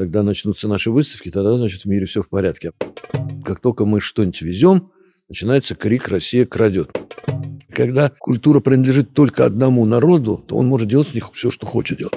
когда начнутся наши выставки, тогда, значит, в мире все в порядке. Как только мы что-нибудь везем, начинается крик «Россия крадет». Когда культура принадлежит только одному народу, то он может делать с них все, что хочет делать.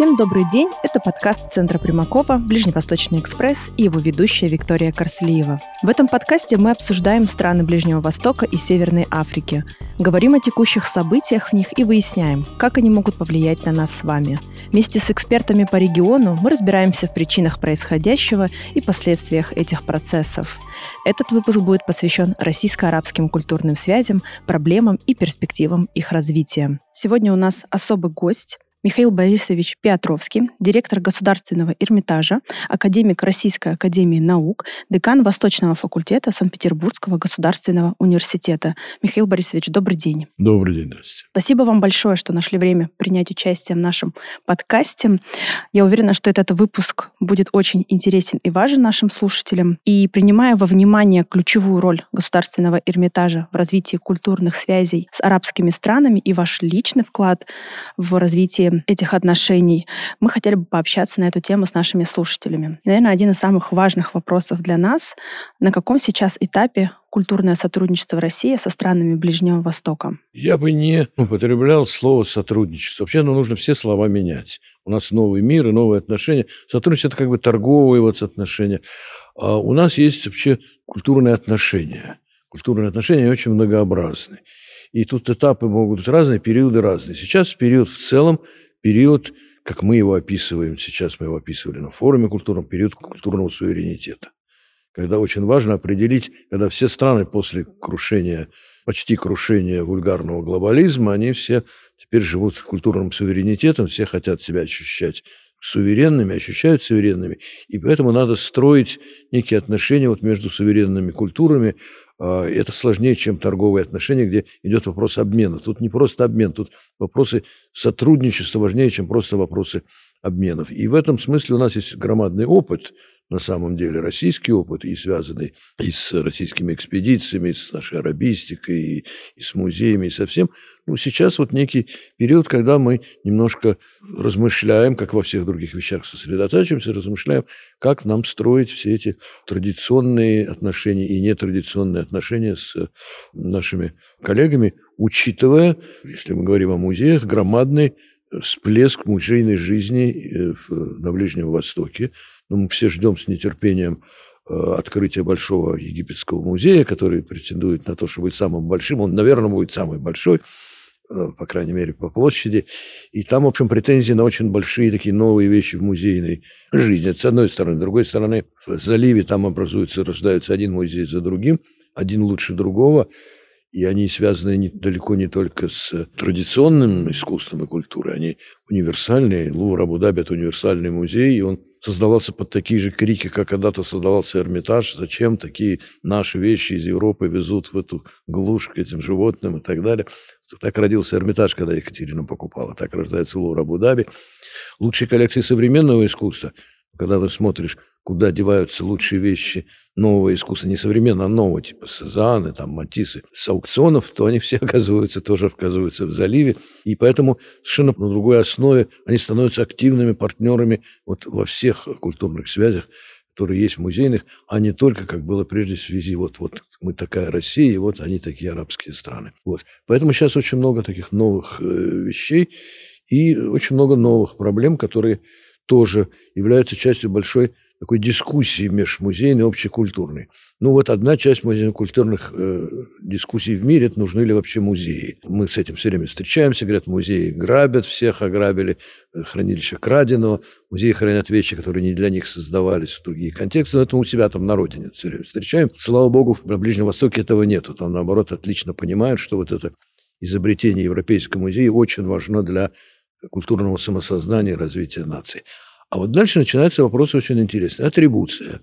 Всем добрый день. Это подкаст Центра Примакова «Ближневосточный экспресс» и его ведущая Виктория Корслиева. В этом подкасте мы обсуждаем страны Ближнего Востока и Северной Африки, говорим о текущих событиях в них и выясняем, как они могут повлиять на нас с вами. Вместе с экспертами по региону мы разбираемся в причинах происходящего и последствиях этих процессов. Этот выпуск будет посвящен российско-арабским культурным связям, проблемам и перспективам их развития. Сегодня у нас особый гость – Михаил Борисович Петровский, директор Государственного Эрмитажа, академик Российской Академии Наук, декан Восточного факультета Санкт-Петербургского государственного университета. Михаил Борисович, добрый день. Добрый день, здравствуйте. Спасибо вам большое, что нашли время принять участие в нашем подкасте. Я уверена, что этот выпуск будет очень интересен и важен нашим слушателям. И принимая во внимание ключевую роль Государственного Эрмитажа в развитии культурных связей с арабскими странами и ваш личный вклад в развитие этих отношений, мы хотели бы пообщаться на эту тему с нашими слушателями. И, наверное, один из самых важных вопросов для нас, на каком сейчас этапе культурное сотрудничество России со странами Ближнего Востока? Я бы не употреблял слово «сотрудничество». Вообще ну, нужно все слова менять. У нас новый мир и новые отношения. Сотрудничество – это как бы торговые вот отношения. А у нас есть вообще культурные отношения. Культурные отношения очень многообразны. И тут этапы могут быть разные, периоды разные. Сейчас период в целом период, как мы его описываем, сейчас мы его описывали на форуме культурном, период культурного суверенитета. Когда очень важно определить, когда все страны после крушения, почти крушения вульгарного глобализма, они все теперь живут культурным суверенитетом, все хотят себя ощущать суверенными, ощущают суверенными, и поэтому надо строить некие отношения вот между суверенными культурами, это сложнее, чем торговые отношения, где идет вопрос обмена. Тут не просто обмен, тут вопросы сотрудничества важнее, чем просто вопросы обменов. И в этом смысле у нас есть громадный опыт – на самом деле российский опыт, и связанный и с российскими экспедициями, с нашей арабистикой, и, и с музеями, и со всем. Ну, сейчас вот некий период, когда мы немножко размышляем, как во всех других вещах сосредотачиваемся, размышляем, как нам строить все эти традиционные отношения и нетрадиционные отношения с нашими коллегами, учитывая, если мы говорим о музеях, громадный всплеск музейной жизни э, на Ближнем Востоке, ну, мы все ждем с нетерпением э, открытия Большого египетского музея, который претендует на то, чтобы быть самым большим. Он, наверное, будет самый большой, э, по крайней мере, по площади. И там, в общем, претензии на очень большие такие новые вещи в музейной жизни. Это с одной стороны. С другой стороны, в заливе там образуются, рождаются один музей за другим, один лучше другого. И они связаны не, далеко не только с традиционным искусством и культурой, они универсальные. Лувр Абу-Даби – это универсальный музей, и он создавался под такие же крики, как когда-то создавался Эрмитаж. Зачем такие наши вещи из Европы везут в эту глушь к этим животным и так далее. Так родился Эрмитаж, когда Екатерина покупала. Так рождается Лувр Абу-Даби. Лучшие коллекции современного искусства, когда ты смотришь куда деваются лучшие вещи нового искусства, не современного, а нового, типа Сезанны, там, Матиссы, с аукционов, то они все оказываются, тоже оказываются в заливе. И поэтому совершенно на другой основе они становятся активными партнерами вот во всех культурных связях, которые есть в музейных, а не только, как было прежде, в связи вот, вот мы такая Россия, и вот они такие арабские страны. Вот. Поэтому сейчас очень много таких новых э, вещей и очень много новых проблем, которые тоже являются частью большой такой дискуссии межмузейной, общекультурной. Ну вот одна часть музейно-культурных э, дискуссий в мире – это нужны ли вообще музеи. Мы с этим все время встречаемся, говорят, музеи грабят всех, ограбили, э, хранилище краденого, музеи хранят вещи, которые не для них создавались в другие контексты, но это мы у себя там на родине все время встречаем. Слава богу, в Ближнем Востоке этого нету. Там, наоборот, отлично понимают, что вот это изобретение Европейского музея очень важно для культурного самосознания и развития нации. А вот дальше начинается вопрос очень интересный. Атрибуция.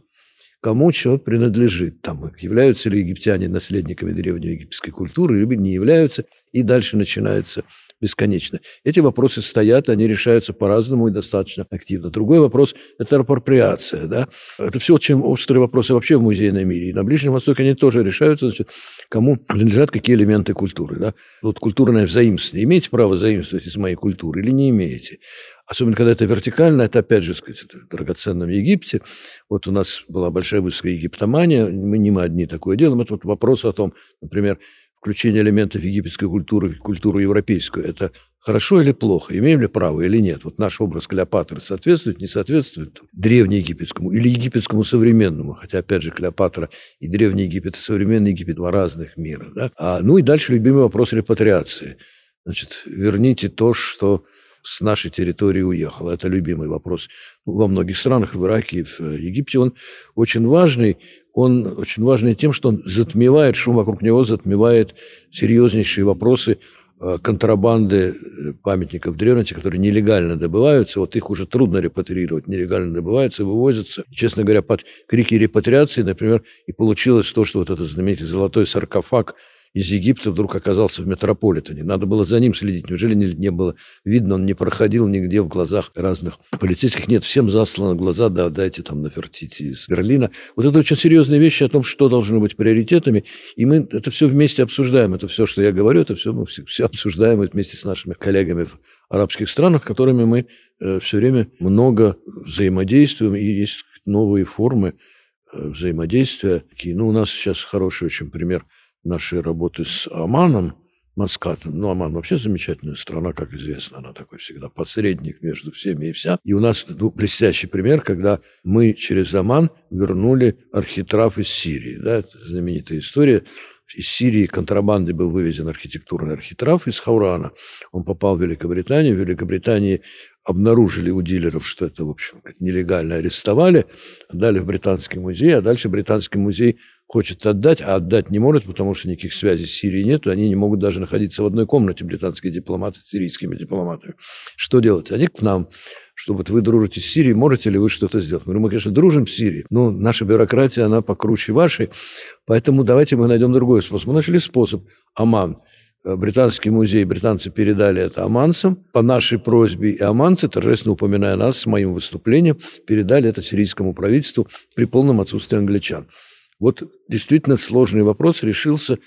Кому что принадлежит? Там, являются ли египтяне наследниками древней египетской культуры, либо не являются. И дальше начинается бесконечно. Эти вопросы стоят, они решаются по-разному и достаточно активно. Другой вопрос – это апроприация. Да? Это все очень острые вопросы вообще в музейном мире. И на Ближнем Востоке они тоже решаются, значит, кому принадлежат какие элементы культуры. Да? Вот культурное взаимствование. Имеете право заимствовать из моей культуры или не имеете? Особенно, когда это вертикально, это, опять же, сказать, в драгоценном Египте. Вот у нас была большая выставка египтомания, мы не мы одни такое делаем. Это вот вопрос о том, например, включение элементов египетской культуры в культуру европейскую. Это хорошо или плохо, имеем ли право или нет. Вот наш образ Клеопатры соответствует, не соответствует древнеегипетскому или египетскому современному. Хотя, опять же, Клеопатра и Древний Египет, и современный Египет – два разных мира. Да? А, ну и дальше любимый вопрос репатриации. Значит, верните то, что с нашей территории уехал. Это любимый вопрос во многих странах, в Ираке, в Египте. Он очень важный. Он очень важный тем, что он затмевает, шум вокруг него затмевает серьезнейшие вопросы э, контрабанды э, памятников древности, которые нелегально добываются, вот их уже трудно репатриировать, нелегально добываются, вывозятся. честно говоря, под крики репатриации, например, и получилось то, что вот этот знаменитый золотой саркофаг – из Египта вдруг оказался в метрополитене. Надо было за ним следить. Неужели не, не было видно, он не проходил нигде в глазах разных полицейских? Нет, всем заслано глаза, да, дайте там нафертите из Берлина. Вот это очень серьезные вещи о том, что должно быть приоритетами. И мы это все вместе обсуждаем. Это все, что я говорю, это все мы все, все обсуждаем вместе с нашими коллегами в арабских странах, которыми мы э, все время много взаимодействуем, и есть новые формы э, взаимодействия. Ну, у нас сейчас хороший очень пример – нашей работы с Оманом, Маскатом. Ну, Оман вообще замечательная страна, как известно. Она такой всегда посредник между всеми и вся. И у нас ну, блестящий пример, когда мы через Оман вернули архитрав из Сирии. Да, это знаменитая история. Из Сирии контрабанды был вывезен архитектурный архитрав из Хаурана. Он попал в Великобританию. В Великобритании обнаружили у дилеров, что это, в общем, нелегально арестовали, отдали в Британский музей, а дальше Британский музей хочет отдать, а отдать не может, потому что никаких связей с Сирией нет, они не могут даже находиться в одной комнате, британские дипломаты с сирийскими дипломатами. Что делать? Они к нам, что вот вы дружите с Сирией, можете ли вы что-то сделать? Мы говорим, мы, конечно, дружим с Сирией, но наша бюрократия, она покруче вашей, поэтому давайте мы найдем другой способ. Мы нашли способ. Оман – Британский музей, британцы передали это оманцам по нашей просьбе, и оманцы, торжественно упоминая нас с моим выступлением, передали это сирийскому правительству при полном отсутствии англичан. Вот действительно сложный вопрос решился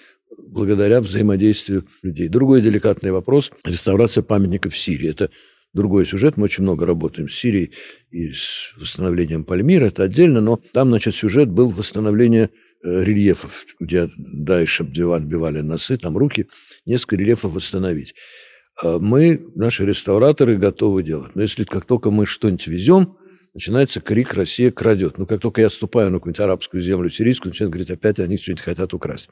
благодаря взаимодействию людей. Другой деликатный вопрос – реставрация памятников в Сирии. Это другой сюжет. Мы очень много работаем с Сирией и с восстановлением Пальмира. Это отдельно, но там, значит, сюжет был восстановление э, рельефов, где дальше отбивали носы, там руки, несколько рельефов восстановить. А мы, наши реставраторы, готовы делать. Но если как только мы что-нибудь везем, начинается крик «Россия крадет». Ну, как только я ступаю на какую-нибудь арабскую землю, сирийскую, начинают говорить, опять они что-нибудь хотят украсть.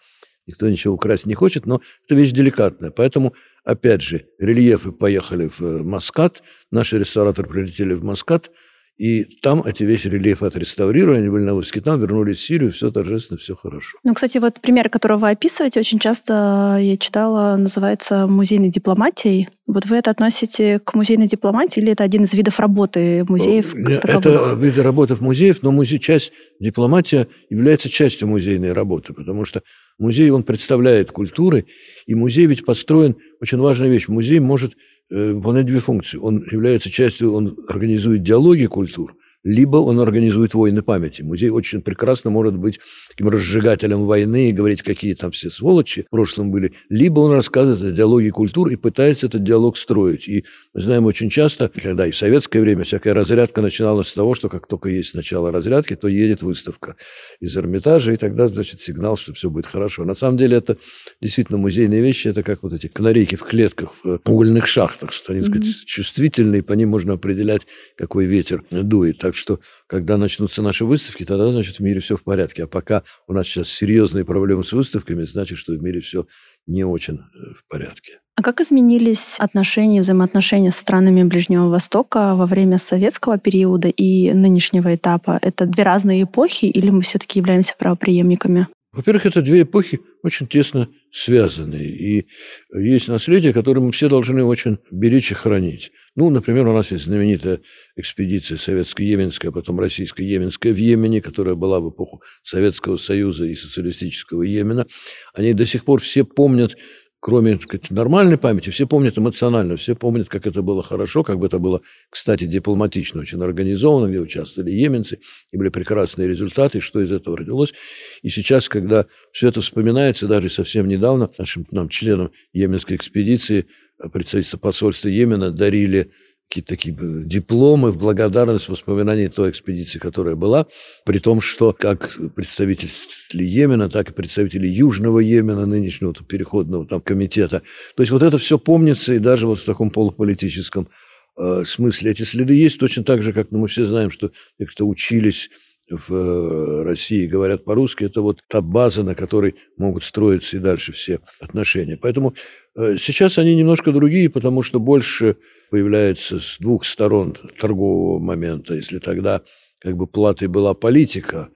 Никто ничего украсть не хочет, но это вещь деликатная. Поэтому, опять же, рельефы поехали в э, Маскат, наши реставраторы прилетели в Маскат – и там эти вещи рельефы отреставрировали, они были на выставке, там вернулись в Сирию, все торжественно, все хорошо. Ну, кстати, вот пример, который вы описываете, очень часто я читала, называется музейной дипломатией. Вот вы это относите к музейной дипломатии или это один из видов работы музеев? Это виды работы в музеев, но музей, часть дипломатия является частью музейной работы, потому что музей, он представляет культуры, и музей ведь построен, очень важная вещь, музей может Э, выполняет две функции. Он является частью, он организует диалоги культур, либо он организует войны памяти. Музей очень прекрасно может быть таким разжигателем войны и говорить, какие там все сволочи в прошлом были, либо он рассказывает о диалоге культур и пытается этот диалог строить. И мы знаем очень часто, когда и в советское время всякая разрядка начиналась с того, что как только есть начало разрядки, то едет выставка из Эрмитажа, и тогда, значит, сигнал, что все будет хорошо. На самом деле это действительно музейные вещи, это как вот эти канарейки в клетках, в угольных шахтах, что они, так сказать, чувствительные, по ним можно определять, какой ветер дует. Так что, когда начнутся наши выставки, тогда, значит, в мире все в порядке. А пока у нас сейчас серьезные проблемы с выставками, значит, что в мире все не очень э, в порядке. А как изменились отношения, взаимоотношения с странами Ближнего Востока во время советского периода и нынешнего этапа? Это две разные эпохи или мы все-таки являемся правоприемниками? Во-первых, это две эпохи очень тесно связаны. И есть наследие, которое мы все должны очень беречь и хранить. Ну, например, у нас есть знаменитая экспедиция советско-йеменская, потом российско-йеменская в Йемене, которая была в эпоху Советского Союза и социалистического Йемена. Они до сих пор все помнят кроме сказать, нормальной памяти, все помнят эмоционально, все помнят, как это было хорошо, как бы это было, кстати, дипломатично, очень организовано, где участвовали йеменцы, и были прекрасные результаты, что из этого родилось. И сейчас, когда все это вспоминается, даже совсем недавно нашим нам, членам йеменской экспедиции представительство посольства Йемена дарили какие-то такие дипломы в благодарность воспоминаний той экспедиции, которая была, при том, что как представители Йемена, так и представители Южного Йемена, нынешнего переходного там комитета. То есть вот это все помнится, и даже вот в таком полуполитическом э, смысле эти следы есть, точно так же, как ну, мы все знаем, что те, кто учились в э, России говорят по-русски, это вот та база, на которой могут строиться и дальше все отношения. Поэтому сейчас они немножко другие, потому что больше появляется с двух сторон торгового момента. Если тогда как бы платой была политика,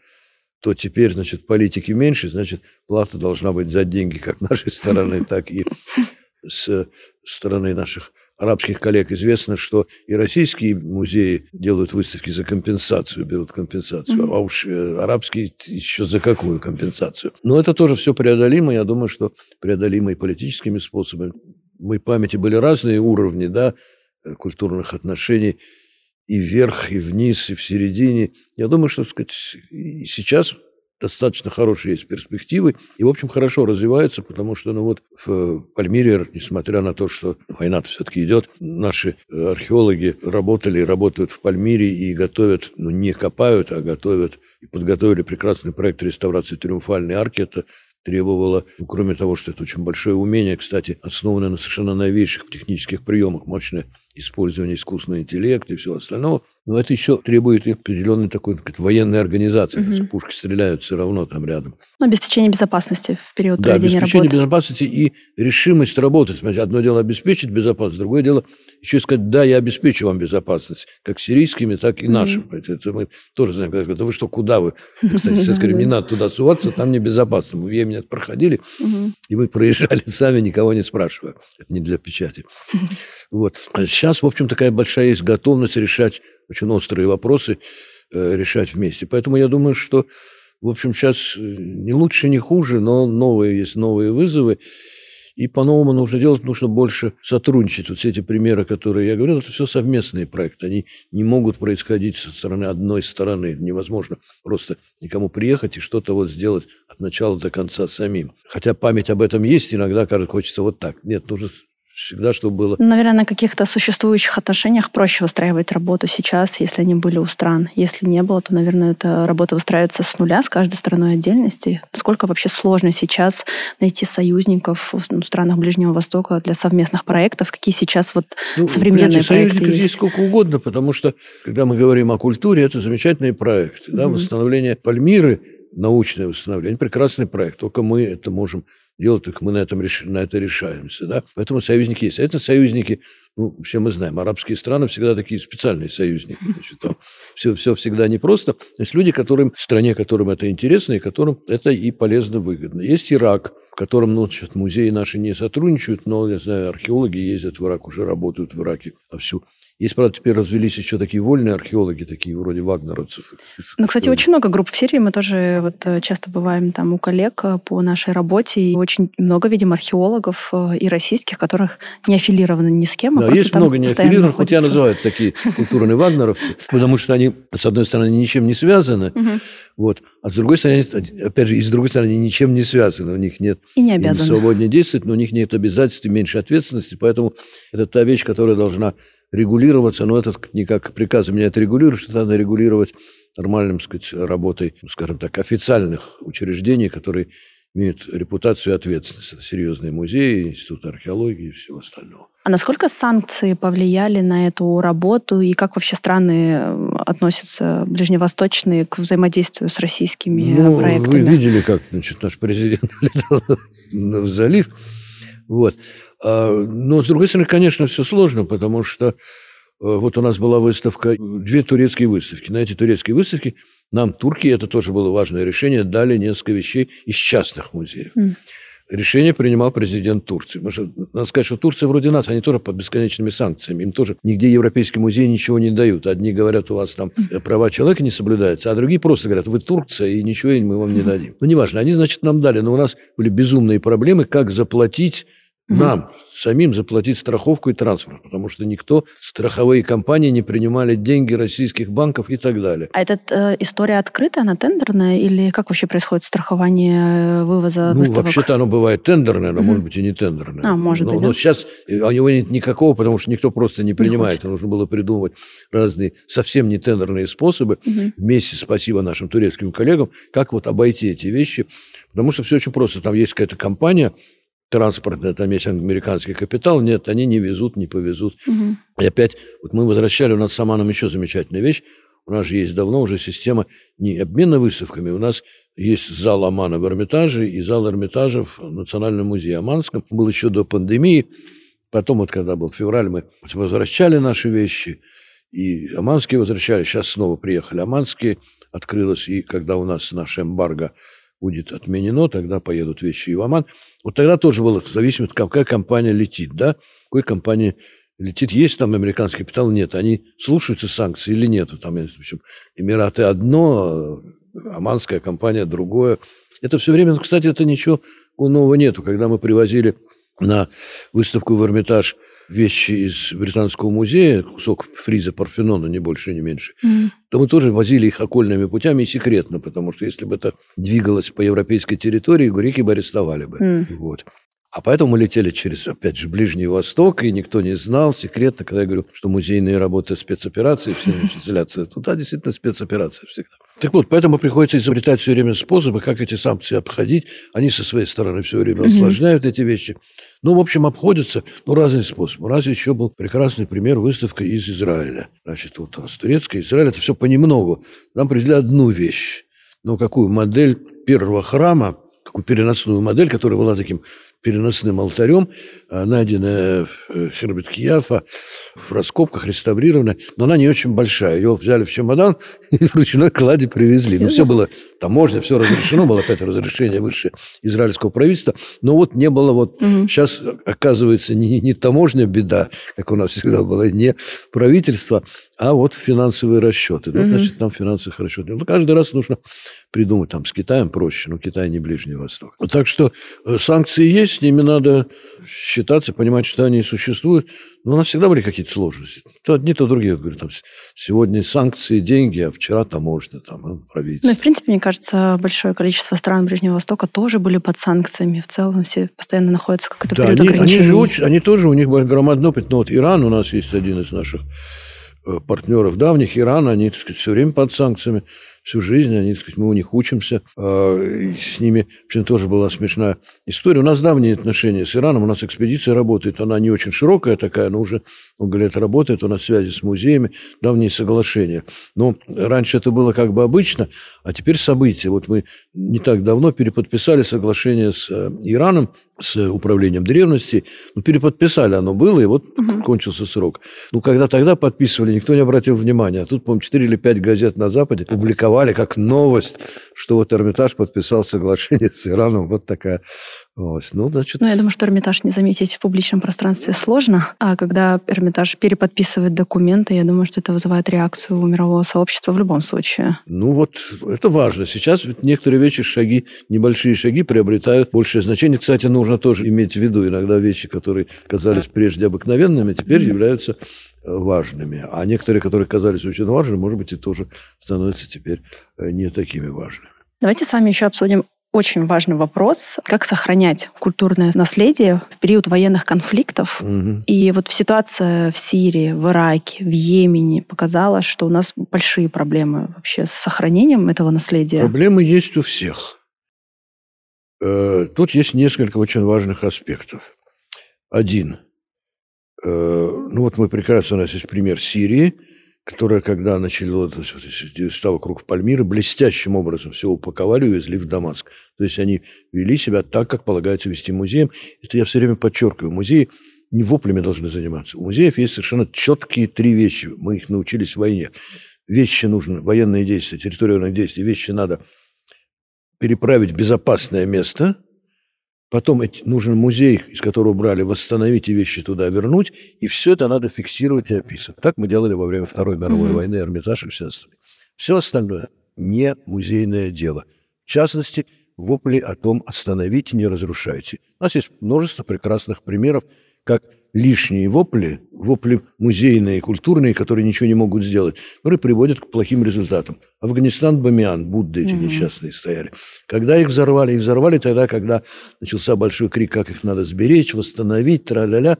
то теперь, значит, политики меньше, значит, плата должна быть за деньги как нашей стороны, так и с стороны наших арабских коллег известно, что и российские музеи делают выставки за компенсацию, берут компенсацию, mm-hmm. а уж э, арабские еще за какую компенсацию. Но это тоже все преодолимо, я думаю, что преодолимо и политическими способами. В моей памяти были разные уровни, да, Э, культурных отношений и вверх, и вниз, и в середине. Я думаю, что сказать, сейчас достаточно хорошие есть перспективы и, в общем, хорошо развиваются, потому что, ну вот, в Пальмире, несмотря на то, что война все-таки идет, наши археологи работали и работают в Пальмире и готовят, ну, не копают, а готовят и подготовили прекрасный проект реставрации Триумфальной арки. Это требовало, ну, кроме того, что это очень большое умение, кстати, основанное на совершенно новейших технических приемах, мощное использование искусственного интеллекта и всего остального. Но это еще требует определенной такой так, военной организации. Угу. Пушки стреляют все равно там рядом. Но обеспечение безопасности в период да, проведения обеспечение работы. безопасности и решимость работать. Смотрите, одно дело обеспечить безопасность, другое дело еще сказать, да, я обеспечу вам безопасность, как сирийскими, так и нашим. Mm-hmm. Это мы тоже знаем, когда да вы что, куда вы? Кстати, все говорим, не надо туда суваться, там небезопасно. Мы в Йемене проходили, и мы проезжали сами, никого не спрашивая. Это не для печати. Вот. А сейчас, в общем, такая большая есть готовность решать очень острые вопросы, э, решать вместе. Поэтому я думаю, что, в общем, сейчас э, не лучше, не хуже, но новые есть новые вызовы. И по-новому нужно делать, нужно больше сотрудничать. Вот все эти примеры, которые я говорил, это все совместные проекты. Они не могут происходить со стороны одной стороны. Невозможно просто никому приехать и что-то вот сделать от начала до конца самим. Хотя память об этом есть, иногда, кажется, хочется вот так. Нет, нужно всегда, чтобы было... Наверное, на каких-то существующих отношениях проще выстраивать работу сейчас, если они были у стран. Если не было, то, наверное, эта работа выстраивается с нуля, с каждой стороной отдельности. Насколько вообще сложно сейчас найти союзников в странах Ближнего Востока для совместных проектов? Какие сейчас вот ну, современные проекты есть? есть сколько угодно, потому что, когда мы говорим о культуре, это замечательные проекты. Да? Mm-hmm. Восстановление Пальмиры, научное восстановление, прекрасный проект. Только мы это можем делать, только мы на, этом, на это решаемся. Да? Поэтому союзники есть. А это союзники, ну, все мы знаем, арабские страны всегда такие специальные союзники. Значит, там все, все всегда непросто. Есть люди, которым, стране, которым это интересно, и которым это и полезно, выгодно. Есть Ирак, в котором, ну, сейчас музеи наши не сотрудничают, но, я знаю, археологи ездят в Ирак, уже работают в Ираке вовсю. Есть, правда, теперь развелись еще такие вольные археологи, такие вроде вагнеровцев. Ну, кстати, очень много групп в Сирии. Мы тоже вот э, часто бываем там у коллег э, по нашей работе. И очень много видим археологов э, и российских, которых не аффилированы ни с кем. А да, есть много не аффилированных. Вот я называю такие культурные вагнеровцы, потому что они, с одной стороны, ничем не связаны, вот, а с другой стороны, опять же, и с другой стороны, они ничем не связаны. У них нет... И не обязаны. Свободнее действовать, но у них нет обязательств и меньше ответственности. Поэтому это та вещь, которая должна регулироваться, но это не как приказы меня это регулирует, это надо регулировать нормальным, сказать, работой, скажем так, официальных учреждений, которые имеют репутацию и ответственность. Это серьезные музеи, Институт археологии и всего остального. А насколько санкции повлияли на эту работу и как вообще страны э, относятся ближневосточные к взаимодействию с российскими ну, проектами? Вы видели, как значит, наш президент летал в залив. Вот. А, но, с другой стороны, конечно, все сложно, потому что э, вот у нас была выставка, две турецкие выставки. На эти турецкие выставки нам, турки, это тоже было важное решение, дали несколько вещей из частных музеев. Mm. Решение принимал президент Турции. Потому что, надо сказать, что Турция вроде нас, они тоже под бесконечными санкциями. Им тоже нигде Европейский музей ничего не дают. Одни говорят, у вас там права человека не соблюдаются, а другие просто говорят, вы Турция, и ничего мы вам не дадим. Ну, неважно, они, значит, нам дали. Но у нас были безумные проблемы, как заплатить нам самим заплатить страховку и транспорт, потому что никто, страховые компании не принимали деньги российских банков и так далее. А эта э, история открытая, она тендерная, или как вообще происходит страхование э, вывоза ну, выставок? вообще-то оно бывает тендерное, но угу. может быть и не тендерное. А, может но, быть, но да? сейчас у него нет никакого, потому что никто просто не принимает. Не Нужно было придумывать разные совсем не тендерные способы, угу. вместе, спасибо нашим турецким коллегам, как вот обойти эти вещи. Потому что все очень просто. Там есть какая-то компания, транспортная, там есть американский капитал, нет, они не везут, не повезут. Угу. И опять, вот мы возвращали, у нас с Аманом еще замечательная вещь, у нас же есть давно уже система не обмена выставками, у нас есть зал Амана в Эрмитаже и зал Эрмитажа в Национальном музее Аманском. Был еще до пандемии, потом вот когда был февраль, мы возвращали наши вещи, и Аманские возвращали, сейчас снова приехали Аманские, открылось, и когда у нас наш эмбарго будет отменено, тогда поедут вещи и в Оман. Вот тогда тоже было зависимо, какая компания летит, да, какой компании летит. Есть там американский капитал? Нет. Они слушаются санкций или нет? Там, в общем, Эмираты одно, Оманская компания другое. Это все время, кстати, это ничего нового нету. Когда мы привозили на выставку в Эрмитаж – вещи из Британского музея, кусок фриза Парфенона, не больше, не меньше, mm. то мы тоже возили их окольными путями и секретно, потому что если бы это двигалось по европейской территории, греки бы арестовали бы. Mm. Вот. А поэтому мы летели через, опять же, Ближний Восток, и никто не знал секретно, когда я говорю, что музейные работы спецоперации, все изоляция, туда действительно спецоперация всегда. Так вот, поэтому приходится изобретать все время способы, как эти санкции обходить. Они со своей стороны все время усложняют эти вещи. Ну, в общем, обходятся, ну, разные способы. Раз еще был прекрасный пример выставка из Израиля. Значит, вот у нас турецкая, Израиль, это все понемногу. Нам привезли одну вещь. Ну, какую модель первого храма, такую переносную модель, которая была таким переносным алтарем, найденная в э, Хербет Кияфа, в раскопках, реставрированная, но она не очень большая. Ее взяли в чемодан и в ручной кладе привезли. Ну, все было таможня, все разрешено, было опять разрешение высшее израильского правительства, но вот не было вот... Угу. Сейчас, оказывается, не, не таможня беда, как у нас всегда было, не правительство, а вот финансовые расчеты. Ну, угу. значит, там финансовых расчетов. Ну, каждый раз нужно придумать. Там с Китаем проще, но Китай не Ближний Восток. Так что э, санкции есть, с ними надо считаться, понимать, что они существуют. Но у нас всегда были какие-то сложности. То одни, то другие. Говорю, там, сегодня санкции, деньги, а вчера таможня, там, а, правительство. Ну, и, в принципе, мне кажется, большое количество стран Ближнего Востока тоже были под санкциями. В целом все постоянно находятся в какой-то да, период они, ограничений. Они, же очень, они тоже, у них громадный опыт. Но вот Иран у нас есть один из наших э, партнеров давних. Иран, они, так сказать, все время под санкциями всю жизнь, они, так сказать, мы у них учимся. А, с ними, в общем, тоже была смешная история. У нас давние отношения с Ираном, у нас экспедиция работает, она не очень широкая такая, но уже много лет работает, у нас связи с музеями, давние соглашения. Но раньше это было как бы обычно, а теперь события. Вот мы не так давно переподписали соглашение с э, Ираном, с управлением древности. Ну, переподписали оно было, и вот угу. кончился срок. Ну, когда тогда подписывали, никто не обратил внимания. А тут, по-моему, 4 или 5 газет на Западе публиковали как новость, что вот Эрмитаж подписал соглашение с Ираном. Вот такая вот. Ну, значит... ну, я думаю, что Эрмитаж не заметить в публичном пространстве сложно, а когда Эрмитаж переподписывает документы, я думаю, что это вызывает реакцию у мирового сообщества в любом случае. Ну, вот это важно. Сейчас некоторые вещи, шаги, небольшие шаги приобретают большее значение. Кстати, нужно тоже иметь в виду, иногда вещи, которые казались прежде обыкновенными, теперь являются э, важными. А некоторые, которые казались очень важными, может быть, и тоже становятся теперь э, не такими важными. Давайте с вами еще обсудим очень важный вопрос, как сохранять культурное наследие в период военных конфликтов. Угу. И вот ситуация в Сирии, в Ираке, в Йемене показала, что у нас большие проблемы вообще с сохранением этого наследия. Проблемы есть у всех. Э, тут есть несколько очень важных аспектов. Один. Э, ну вот мы прекрасно, у нас есть пример Сирии – которая, когда начала стало вокруг Пальмиры, блестящим образом все упаковали и увезли в Дамаск. То есть они вели себя так, как полагается вести музеем. Это я все время подчеркиваю. Музеи не воплями должны заниматься. У музеев есть совершенно четкие три вещи. Мы их научились в войне. Вещи нужны, военные действия, территориальные действия. Вещи надо переправить в безопасное место – Потом нужен музей, из которого брали, восстановить и вещи туда вернуть. И все это надо фиксировать и описывать. Так мы делали во время Второй мировой mm-hmm. войны, Эрмитаж и все остальное. Все остальное не музейное дело. В частности, вопли о том «остановите, не разрушайте». У нас есть множество прекрасных примеров, как лишние вопли, вопли музейные, культурные, которые ничего не могут сделать, которые приводят к плохим результатам. Афганистан, Бамиан, Будды эти mm-hmm. несчастные стояли. Когда их взорвали? Их взорвали тогда, когда начался большой крик, как их надо сберечь, восстановить, тра-ля-ля.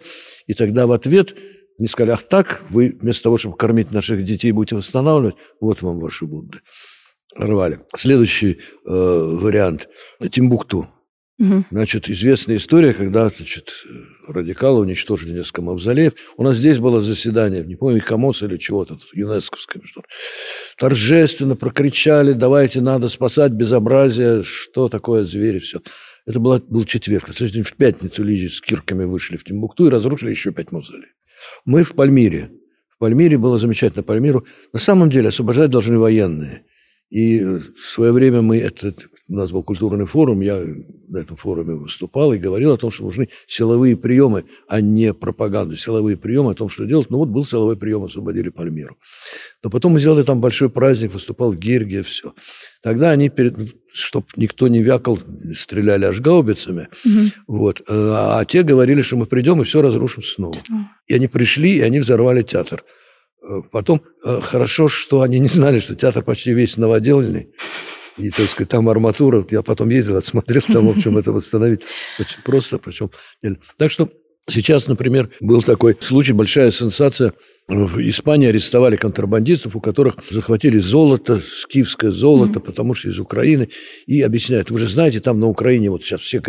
И тогда в ответ они сказали, ах так, вы вместо того, чтобы кормить наших детей, будете восстанавливать, вот вам ваши Будды. Рвали. Следующий э, вариант. Тимбукту. Угу. Значит, известная история, когда значит, радикалы уничтожили несколько мавзолеев. У нас здесь было заседание, не помню, КАМОС или чего-то, ЮНЕСКОвское. Что торжественно прокричали, давайте, надо спасать безобразие, что такое звери, все. Это была, был четверг. В пятницу Лизи с кирками вышли в Тимбукту и разрушили еще пять мавзолеев. Мы в Пальмире. В Пальмире было замечательно. Пальмиру на самом деле освобождать должны военные. И в свое время мы, это, у нас был культурный форум, я на этом форуме выступал и говорил о том, что нужны силовые приемы, а не пропаганда. Силовые приемы о том, что делать. Ну вот был силовой прием, освободили Пальмиру. Но потом мы сделали там большой праздник, выступал Гиргия, все. Тогда они, перед, чтобы никто не вякал, стреляли аж гаубицами. Угу. Вот. А, а те говорили, что мы придем и все разрушим снова. снова. И они пришли, и они взорвали театр. Э, потом э, хорошо, что они не знали, что театр почти весь новоделанный. И, так сказать, там арматура. Я потом ездил, отсмотрел, там, в общем, это восстановить очень просто. Причем. Так что сейчас, например, был такой случай, большая сенсация. В Испании арестовали контрабандистов, у которых захватили золото, скифское золото, mm-hmm. потому что из Украины. И объясняют, вы же знаете, там на Украине вот сейчас все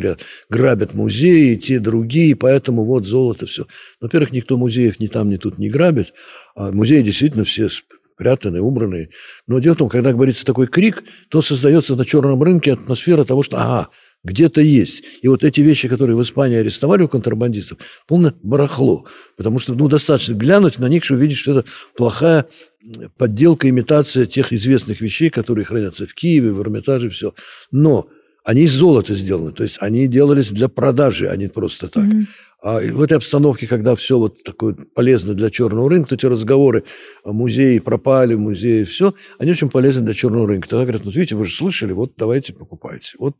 грабят музеи, те другие, поэтому вот золото, все. Во-первых, никто музеев ни там, ни тут не грабит. А музеи действительно все спрятаны, убраны. Но дело в том, когда говорится такой крик, то создается на черном рынке атмосфера того, что ага, где-то есть. И вот эти вещи, которые в Испании арестовали у контрабандистов, полное барахло. Потому что ну, достаточно глянуть на них, чтобы увидеть, что это плохая подделка, имитация тех известных вещей, которые хранятся в Киеве, в Эрмитаже, все. Но они из золота сделаны, то есть они делались для продажи, а не просто так. Mm-hmm. А в этой обстановке, когда все вот такое полезно для черного рынка, эти разговоры о музее пропали, музее все, они очень полезны для черного рынка. Тогда говорят, ну, видите, вы же слышали, вот давайте покупайте. Вот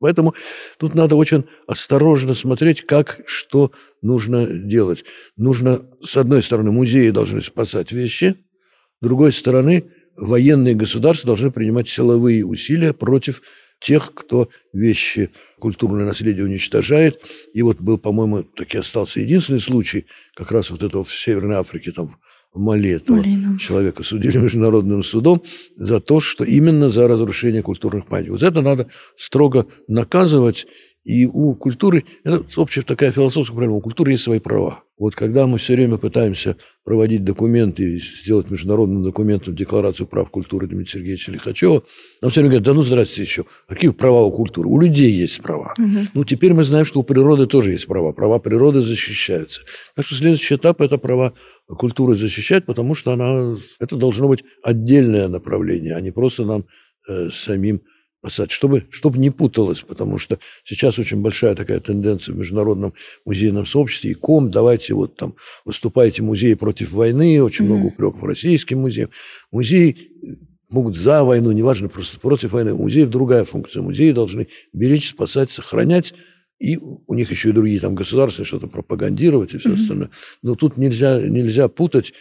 Поэтому тут надо очень осторожно смотреть, как, что нужно делать. Нужно, с одной стороны, музеи должны спасать вещи, с другой стороны, военные государства должны принимать силовые усилия против тех, кто вещи, культурное наследие уничтожает. И вот был, по-моему, таки остался единственный случай, как раз вот этого в Северной Африке, там, в Мали, этого Малина. человека судили международным судом за то, что именно за разрушение культурных памятников. Вот это надо строго наказывать, и у культуры, это общая такая философская проблема, у культуры есть свои права. Вот когда мы все время пытаемся проводить документы и сделать международным документом Декларацию прав культуры Дмитрия Сергеевича Лихачева, нам все время говорят, да ну здрасте еще, какие права у культуры? У людей есть права. Угу. Ну теперь мы знаем, что у природы тоже есть права. Права природы защищаются. Так что следующий этап – это права культуры защищать, потому что она, это должно быть отдельное направление, а не просто нам э, самим чтобы, чтобы не путалось, потому что сейчас очень большая такая тенденция в международном музейном сообществе, и ком, давайте вот там выступайте музеи против войны, очень mm-hmm. много упреков российским музеям. Музеи могут за войну, неважно, просто против войны. У музеев другая функция. Музеи должны беречь, спасать, сохранять, и у них еще и другие там государства что-то пропагандировать и все mm-hmm. остальное. Но тут нельзя, нельзя путать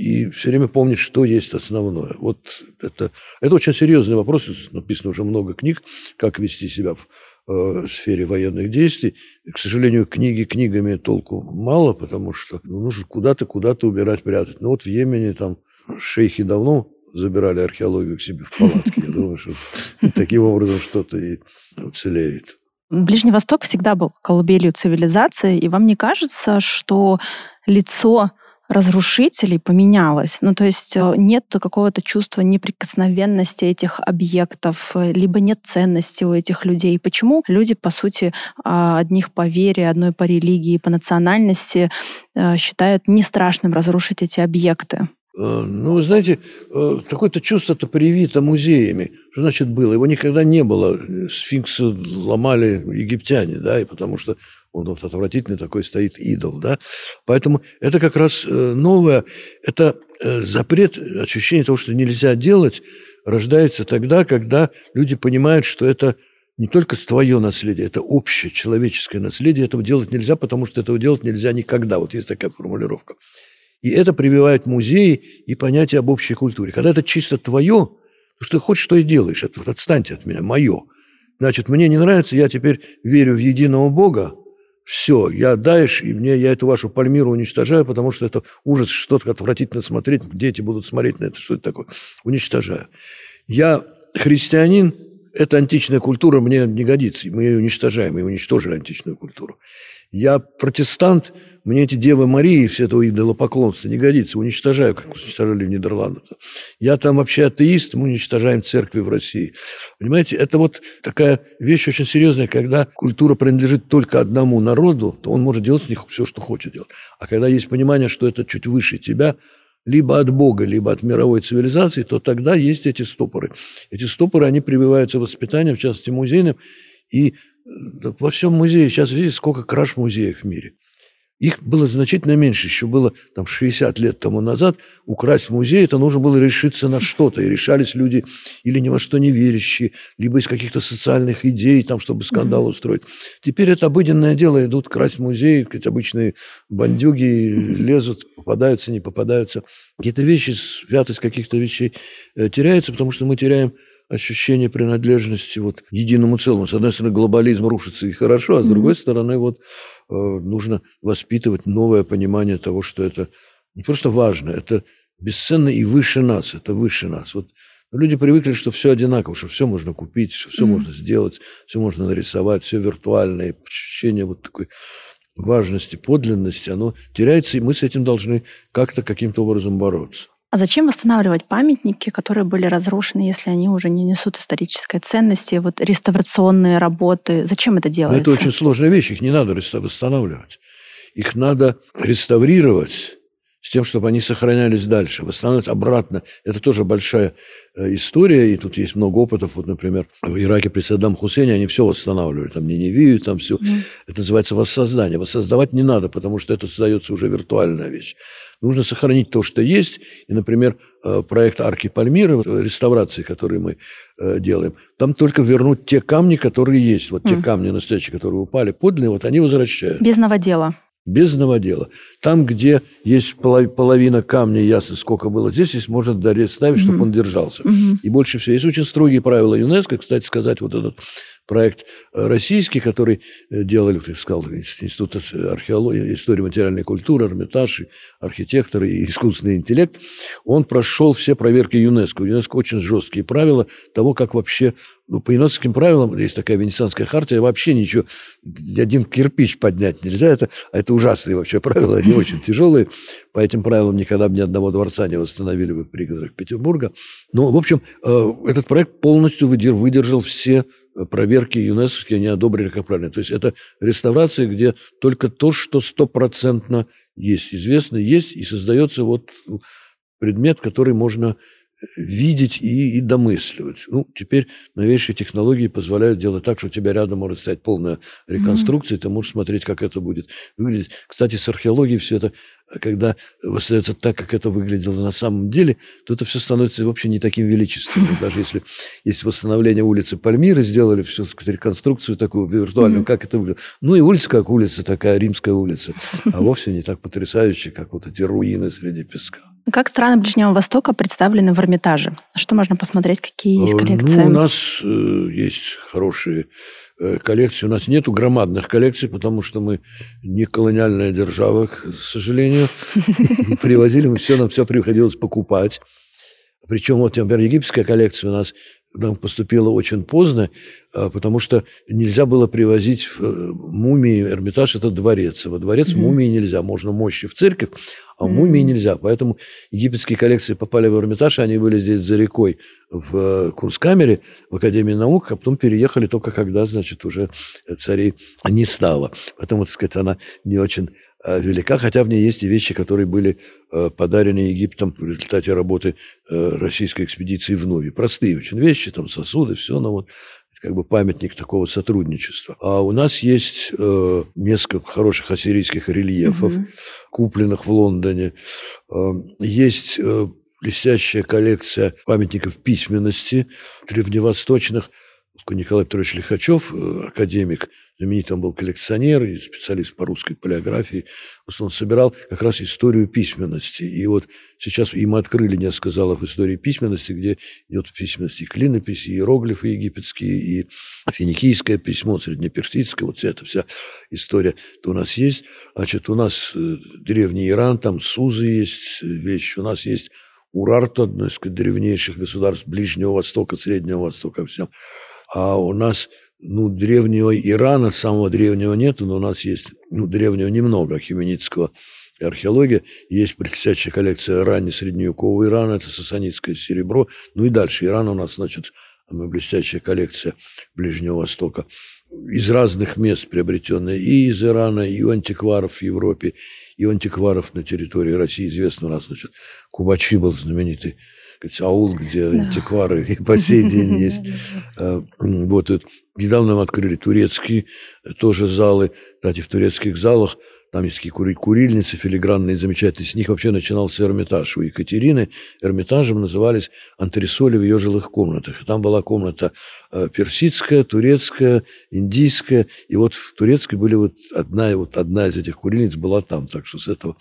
и все время помнить, что есть основное. Вот это, это очень серьезный вопрос. Написано уже много книг, как вести себя в э, сфере военных действий. И, к сожалению, книги книгами толку мало, потому что ну, нужно куда-то, куда-то убирать, прятать. Ну вот в Йемене там шейхи давно забирали археологию к себе в палатки. Я думаю, что таким образом что-то и уцелеет. Ближний Восток всегда был колыбелью цивилизации, и вам не кажется, что лицо разрушителей поменялось. Ну, то есть э, нет какого-то чувства неприкосновенности этих объектов, э, либо нет ценности у этих людей. Почему люди, по сути, а, одних по вере, одной по религии, по национальности э, считают не страшным разрушить эти объекты? Ну, вы знаете, какое-то чувство-то привито музеями. Что значит было? Его никогда не было. Сфинксы ломали египтяне, да, и потому что он вот отвратительный такой стоит идол, да. Поэтому это как раз э, новое, это э, запрет, ощущение того, что нельзя делать, рождается тогда, когда люди понимают, что это не только твое наследие, это общее человеческое наследие. Этого делать нельзя, потому что этого делать нельзя никогда. Вот есть такая формулировка. И это прививает музеи и понятие об общей культуре. Когда это чисто твое, то что ты хочешь, что и делаешь. Отстаньте от меня, мое. Значит, мне не нравится, я теперь верю в единого Бога, все, я даешь, и мне я эту вашу Пальмиру уничтожаю, потому что это ужас, что-то отвратительно смотреть, дети будут смотреть на это, что это такое. Уничтожаю. Я христианин, эта античная культура мне не годится, мы ее уничтожаем, мы уничтожили античную культуру. Я протестант, мне эти Девы Марии, все это идолопоклонство не годится, уничтожаю, как уничтожали в Нидерландах. Я там вообще атеист, мы уничтожаем церкви в России. Понимаете, это вот такая вещь очень серьезная, когда культура принадлежит только одному народу, то он может делать с них все, что хочет делать. А когда есть понимание, что это чуть выше тебя, либо от Бога, либо от мировой цивилизации, то тогда есть эти стопоры. Эти стопоры, они прививаются воспитанием, в частности, музейным, и во всем музее, сейчас видите, сколько краж в музеях в мире. Их было значительно меньше, еще было там 60 лет тому назад. Украсть музей, это нужно было решиться на что-то. И решались люди или ни во что не верящие, либо из каких-то социальных идей, там, чтобы скандал устроить. Теперь это обыденное дело, идут красть музей, сказать, обычные бандюги лезут, попадаются, не попадаются. Какие-то вещи, святость каких-то вещей э, теряется, потому что мы теряем ощущение принадлежности вот единому целому. С одной стороны, глобализм рушится и хорошо, а с другой стороны, вот э, нужно воспитывать новое понимание того, что это не просто важно, это бесценно и выше нас, это выше нас. Вот люди привыкли, что все одинаково, что все можно купить, что все mm-hmm. можно сделать, все можно нарисовать, все виртуальное. Ощущение вот такой важности, подлинности, оно теряется, и мы с этим должны как-то каким-то образом бороться. А зачем восстанавливать памятники, которые были разрушены, если они уже не несут исторической ценности? Вот реставрационные работы, зачем это делается? Но это очень сложная вещь, их не надо восстанавливать. Их надо реставрировать с тем, чтобы они сохранялись дальше, восстанавливать обратно. Это тоже большая э, история, и тут есть много опытов. Вот, например, в Ираке при Саддам Хусейне они все восстанавливали, там Ниневию, там все. Mm. Это называется воссоздание. Воссоздавать не надо, потому что это создается уже виртуальная вещь. Нужно сохранить то, что есть. И, например, э, проект Арки Пальмиры, э, реставрации, которые мы э, делаем, там только вернуть те камни, которые есть. Вот mm. те камни настоящие, которые упали, подлинные, вот они возвращают. Без новодела. Без новодела. Там, где есть половина камня, ясно, сколько было здесь, здесь можно ставить, mm-hmm. чтобы он держался. Mm-hmm. И больше всего. Есть очень строгие правила ЮНЕСКО. Кстати сказать, вот этот проект э, российский, который э, делали, как сказал, Институт археологии, истории материальной культуры, Эрмитаж, архитекторы и искусственный интеллект, он прошел все проверки ЮНЕСКО. ЮНЕСКО очень жесткие правила того, как вообще ну, по ЮНЕСКОским правилам, есть такая Венецианская хартия, вообще ничего, один кирпич поднять нельзя. Это, это ужасные вообще правила, они очень тяжелые. По этим правилам никогда бы ни одного дворца не восстановили бы в пригородах Петербурга. Но, в общем, э, этот проект полностью выдержал все проверки ЮНЕСКО не одобрили как правильно. То есть это реставрация, где только то, что стопроцентно есть, известно, есть, и создается вот предмет, который можно видеть и, и домысливать. Ну, теперь новейшие технологии позволяют делать так, что у тебя рядом может стоять полная реконструкция, mm-hmm. ты можешь смотреть, как это будет выглядеть. Кстати, с археологией все это, когда восстается так, как это выглядело на самом деле, то это все становится вообще не таким величественным. Даже если есть восстановление улицы Пальмиры, сделали всю сказать, реконструкцию такую виртуальную, mm-hmm. как это выглядело. Ну и улица как улица, такая римская улица, а вовсе не так потрясающая, как вот эти руины среди песка. Как страны Ближнего Востока представлены в Эрмитаже? Что можно посмотреть, какие есть э, коллекции? Ну, у нас э, есть хорошие э, коллекции. У нас нету громадных коллекций, потому что мы не колониальная держава, к сожалению. Привозили мы все, нам все приходилось покупать. Причем вот, например, египетская коллекция у нас нам поступила очень поздно, а, потому что нельзя было привозить в мумии. Эрмитаж – это дворец. Во дворец mm-hmm. мумии нельзя. Можно мощи в церковь, а mm-hmm. мумии нельзя. Поэтому египетские коллекции попали в Эрмитаж, они были здесь за рекой в э, Курскамере, в Академии наук, а потом переехали только когда, значит, уже царей не стало. Поэтому, так сказать, она не очень э, велика, хотя в ней есть и вещи, которые были э, подарены Египтом в результате работы российской экспедиции в Нуби. Простые очень вещи, там сосуды, все, но вот как бы памятник такого сотрудничества. А у нас есть э, несколько хороших ассирийских рельефов, угу. купленных в Лондоне. Э, есть э, блестящая коллекция памятников письменности древневосточных. Николай Петрович Лихачев, э, академик, знаменитый он был коллекционер и специалист по русской полиографии. Он собирал как раз историю письменности. И вот сейчас им открыли несколько залов истории письменности, где идет письменности и клинописи, и иероглифы египетские, и финикийское письмо, среднеперсидское, вот эта вся история то у нас есть. Значит, у нас э, древний Иран, там Сузы есть вещи, у нас есть Урарта, одно из древнейших государств Ближнего Востока, Среднего Востока, всем. А у нас ну, древнего Ирана, самого древнего нету, но у нас есть, ну, древнего немного, хименитского археология. Есть блестящая коллекция ранней средневекового Ирана, это сасанитское серебро. Ну и дальше Иран у нас, значит, блестящая коллекция Ближнего Востока. Из разных мест приобретенная и из Ирана, и у антикваров в Европе, и у антикваров на территории России. Известно у нас, значит, Кубачи был знаменитый аул, где да. антиквары и по сей день есть. А, вот недавно мы открыли турецкие тоже залы. Кстати, в турецких залах там есть такие кури курильницы филигранные, замечательные. С них вообще начинался Эрмитаж. У Екатерины Эрмитажем назывались антресоли в ее жилых комнатах. там была комната э, персидская, турецкая, индийская. И вот в турецкой были вот одна, вот одна из этих курильниц была там. Так что с этого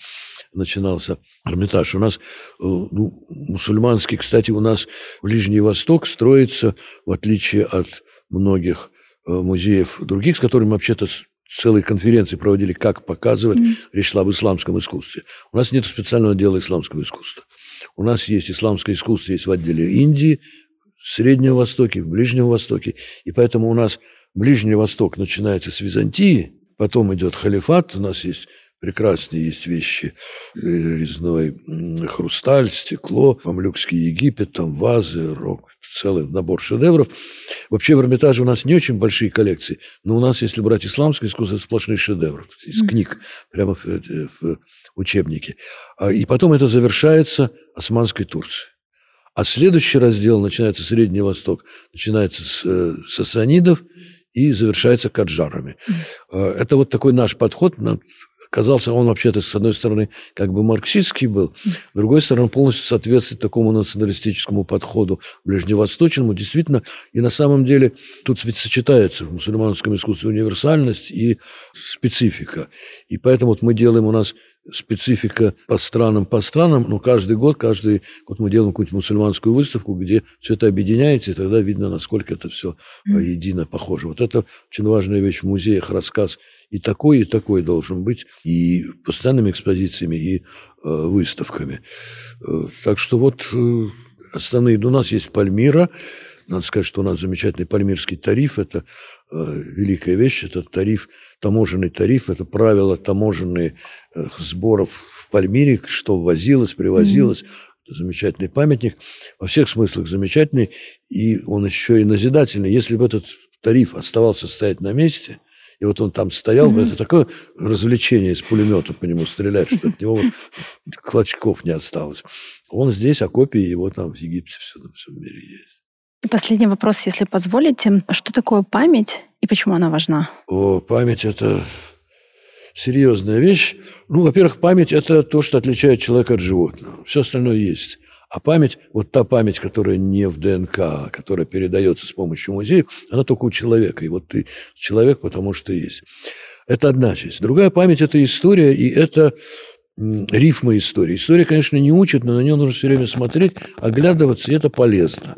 начинался Эрмитаж. У нас э, ну, мусульманский, кстати, у нас Ближний Восток строится, в отличие от многих э, музеев других, с которыми вообще-то целые конференции проводили, как показывать, mm. речь шла об исламском искусстве. У нас нет специального отдела исламского искусства. У нас есть исламское искусство, есть в отделе Индии, в Среднем Востоке, в Ближнем Востоке. И поэтому у нас Ближний Восток начинается с Византии, потом идет халифат, у нас есть Прекрасные есть вещи. Э, резной хрусталь, стекло, мамлюкский Египет, там вазы, рок, целый набор шедевров. Вообще в Эрмитаже у нас не очень большие коллекции, но у нас, если брать исламское искусство, это сплошные шедевры из книг, прямо в, э, в учебнике. А, и потом это завершается Османской Турцией. А следующий раздел начинается Средний Восток, начинается с э, сасанидов и завершается каджарами. Mm. Это вот такой наш подход казался он вообще-то, с одной стороны, как бы марксистский был, с другой стороны, полностью соответствует такому националистическому подходу ближневосточному. Действительно, и на самом деле тут ведь сочетается в мусульманском искусстве универсальность и специфика. И поэтому вот мы делаем у нас специфика по странам, по странам, но каждый год, каждый год мы делаем какую-нибудь мусульманскую выставку, где все это объединяется, и тогда видно, насколько это все едино похоже. Вот это очень важная вещь в музеях, рассказ и такой, и такой должен быть, и постоянными экспозициями, и э, выставками. Э, так что вот э, основные... У нас есть Пальмира, надо сказать, что у нас замечательный пальмирский тариф, это великая вещь, это тариф, таможенный тариф, это правила таможенные э, сборов в Пальмире, что ввозилось, привозилось. Mm-hmm. Это замечательный памятник, во всех смыслах замечательный, и он еще и назидательный. Если бы этот тариф оставался стоять на месте – и вот он там стоял, mm-hmm. это такое развлечение из пулемета по нему стрелять, что от него вот клочков не осталось. Он здесь, а копии его там в Египте все, всем мире есть. И последний вопрос, если позволите. Что такое память и почему она важна? О, память – это серьезная вещь. Ну, во-первых, память – это то, что отличает человека от животного. Все остальное есть. А память, вот та память, которая не в ДНК, а которая передается с помощью музеев, она только у человека. И вот ты человек, потому что есть. Это одна часть. Другая память – это история, и это рифма истории. История, конечно, не учит, но на нее нужно все время смотреть, оглядываться, и это полезно.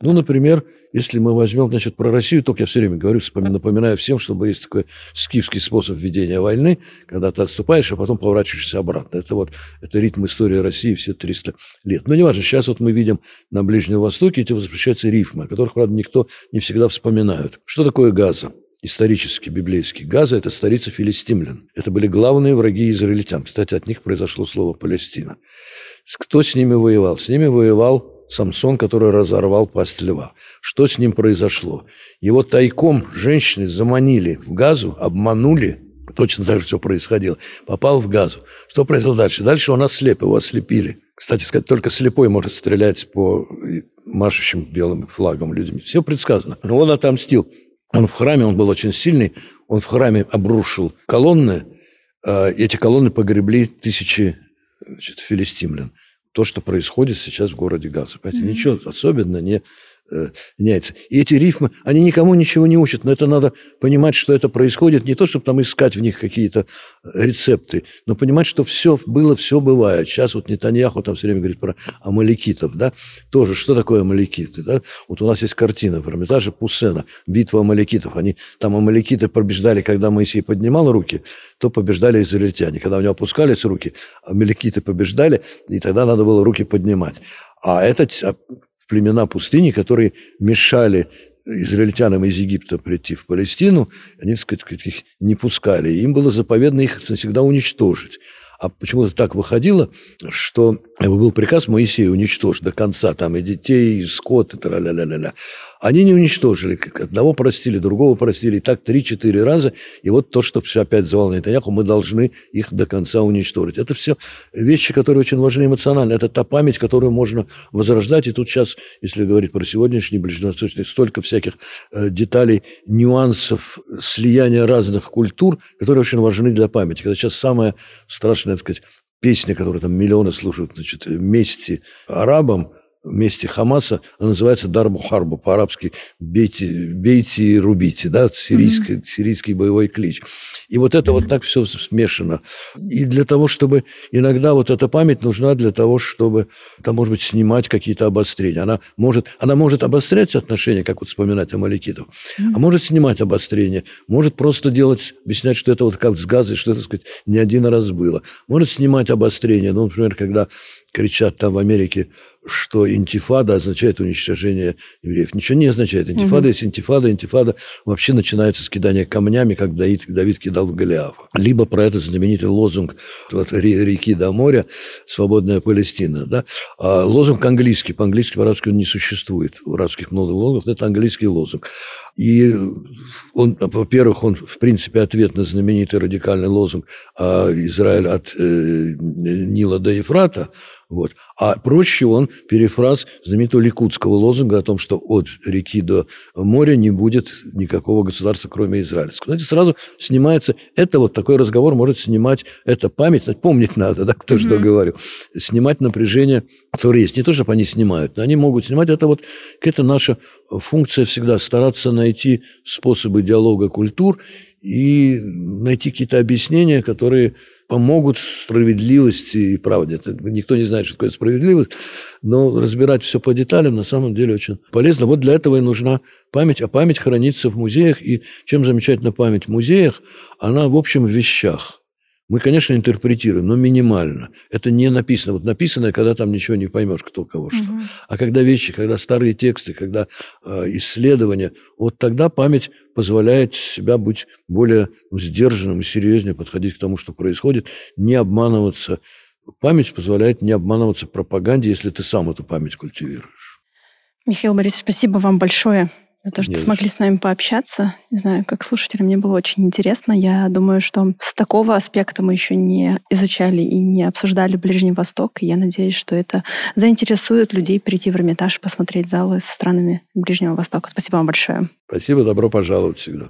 Ну, например, если мы возьмем, значит, про Россию, только я все время говорю, напоминаю всем, что есть такой скифский способ ведения войны, когда ты отступаешь, а потом поворачиваешься обратно. Это вот это ритм истории России все 300 лет. Но неважно, сейчас вот мы видим на Ближнем Востоке эти возвращаются рифмы, о которых, правда, никто не всегда вспоминает. Что такое Газа? Исторический, библейский. Газа – это столица филистимлян. Это были главные враги израильтян. Кстати, от них произошло слово «Палестина». Кто с ними воевал? С ними воевал Самсон, который разорвал пасть льва. Что с ним произошло? Его тайком женщины заманили в газу, обманули, точно так же все происходило, попал в газу. Что произошло дальше? Дальше он ослеп, его ослепили. Кстати сказать, только слепой может стрелять по машущим белым флагом людям. Все предсказано. Но он отомстил. Он в храме, он был очень сильный, он в храме обрушил колонны, а эти колонны погребли тысячи значит, филистимлян то, что происходит сейчас в городе Газа. Понимаете, mm-hmm. ничего особенно не меняется. И эти рифмы, они никому ничего не учат, но это надо понимать, что это происходит не то, чтобы там искать в них какие-то рецепты, но понимать, что все было, все бывает. Сейчас вот Нетаньяху там все время говорит про амаликитов, да, тоже, что такое амаликиты, да? Вот у нас есть картина в Эрмитаже Пуссена, битва амаликитов. Они, там амаликиты побеждали, когда Моисей поднимал руки, то побеждали израильтяне. Когда у него опускались руки, амаликиты побеждали, и тогда надо было руки поднимать. А это а, племена пустыни, которые мешали израильтянам из Египта прийти в Палестину, они, так сказать, их не пускали. Им было заповедно их навсегда уничтожить. А почему-то так выходило, что был приказ Моисея уничтожить до конца там и детей, и скот, и тра-ля-ля-ля. Они не уничтожили. Одного простили, другого простили. Так три-четыре раза. И вот то, что все опять звал Нетаньяху, мы должны их до конца уничтожить. Это все вещи, которые очень важны эмоционально. Это та память, которую можно возрождать. И тут сейчас, если говорить про сегодняшний ближневосточный, столько всяких э, деталей, нюансов, слияния разных культур, которые очень важны для памяти. Когда сейчас самая страшная, так сказать, песня, которую там миллионы слушают, значит, мести арабам – вместе Хамаса, она называется Дарбу Харбу, по-арабски «бейте, бейте и рубите», да, сирийский, mm-hmm. сирийский боевой клич. И вот это вот так все смешано. И для того, чтобы... Иногда вот эта память нужна для того, чтобы, там, может быть, снимать какие-то обострения. Она может, она может обострять отношения, как вот вспоминать о Маликитов, mm-hmm. а может снимать обострения, может просто делать, объяснять, что это вот как с газой, что это, так сказать, не один раз было. Может снимать обострения. Ну, например, когда кричат там в Америке, что интифада означает уничтожение евреев. Ничего не означает. Интифада угу. есть интифада. Интифада вообще начинается с кидания камнями, как Давид, Давид кидал в Голиафа. Либо про этот знаменитый лозунг вот, реки до моря «Свободная Палестина». Да? А лозунг английский. По-английски, по-арабски он не существует. В арабских много лозунгов. Это английский лозунг. И он, во-первых, он, в принципе, ответ на знаменитый радикальный лозунг «Израиль от э, Нила до Ефрата», вот. А проще он перефраз знаменитого ликутского лозунга о том, что от реки до моря не будет никакого государства, кроме израильского. Знаете, сразу снимается... Это вот такой разговор может снимать... Это память, помнить надо, да, кто mm-hmm. что говорил. Снимать напряжение, которое есть. Не то, чтобы они снимают, но они могут снимать. Это вот это наша функция всегда стараться найти способы диалога культур и найти какие-то объяснения, которые помогут справедливости и правде. Это, никто не знает, что такое справедливость, но разбирать все по деталям на самом деле очень полезно. Вот для этого и нужна память, а память хранится в музеях, и чем замечательна память в музеях, она в общем в вещах – мы, конечно, интерпретируем, но минимально. Это не написано. Вот написано, когда там ничего не поймешь, кто кого что. Угу. А когда вещи, когда старые тексты, когда э, исследования, вот тогда память позволяет себя быть более сдержанным и серьезнее подходить к тому, что происходит, не обманываться. Память позволяет не обманываться пропаганде, если ты сам эту память культивируешь. Михаил Борисович, спасибо вам большое за то, что Не смогли с нами пообщаться. Не знаю, как слушателям мне было очень интересно. Я думаю, что с такого аспекта мы еще не изучали и не обсуждали Ближний Восток. И я надеюсь, что это заинтересует людей прийти в Эрмитаж и посмотреть залы со странами Ближнего Востока. Спасибо вам большое. Спасибо, добро пожаловать всегда.